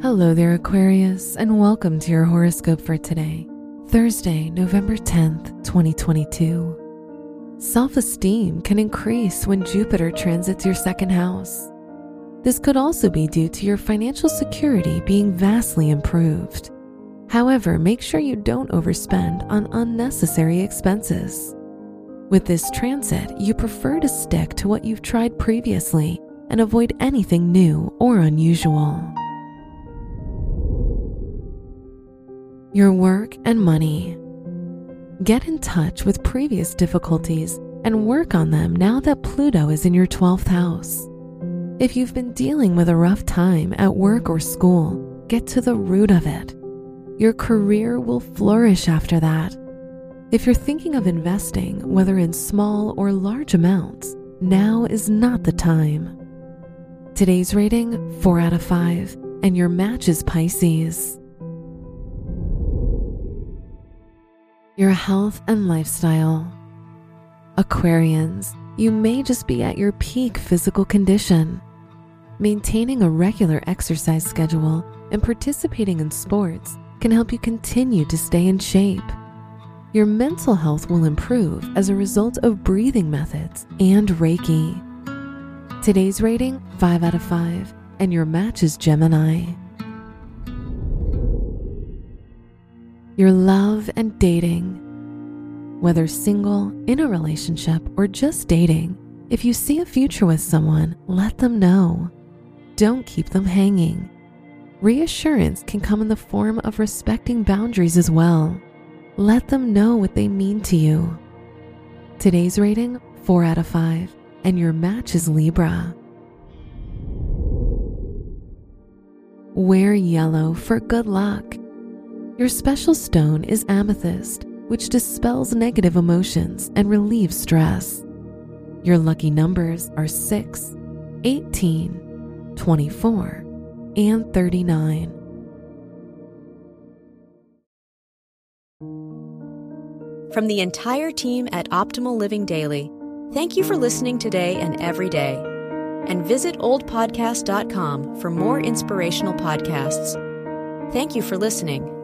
Hello there, Aquarius, and welcome to your horoscope for today, Thursday, November 10th, 2022. Self esteem can increase when Jupiter transits your second house. This could also be due to your financial security being vastly improved. However, make sure you don't overspend on unnecessary expenses. With this transit, you prefer to stick to what you've tried previously and avoid anything new or unusual. Your work and money. Get in touch with previous difficulties and work on them now that Pluto is in your 12th house. If you've been dealing with a rough time at work or school, get to the root of it. Your career will flourish after that. If you're thinking of investing, whether in small or large amounts, now is not the time. Today's rating 4 out of 5, and your match is Pisces. Your health and lifestyle. Aquarians, you may just be at your peak physical condition. Maintaining a regular exercise schedule and participating in sports can help you continue to stay in shape. Your mental health will improve as a result of breathing methods and Reiki. Today's rating 5 out of 5, and your match is Gemini. Your love and dating. Whether single, in a relationship, or just dating, if you see a future with someone, let them know. Don't keep them hanging. Reassurance can come in the form of respecting boundaries as well. Let them know what they mean to you. Today's rating 4 out of 5, and your match is Libra. Wear yellow for good luck. Your special stone is amethyst, which dispels negative emotions and relieves stress. Your lucky numbers are 6, 18, 24, and 39. From the entire team at Optimal Living Daily, thank you for listening today and every day. And visit oldpodcast.com for more inspirational podcasts. Thank you for listening.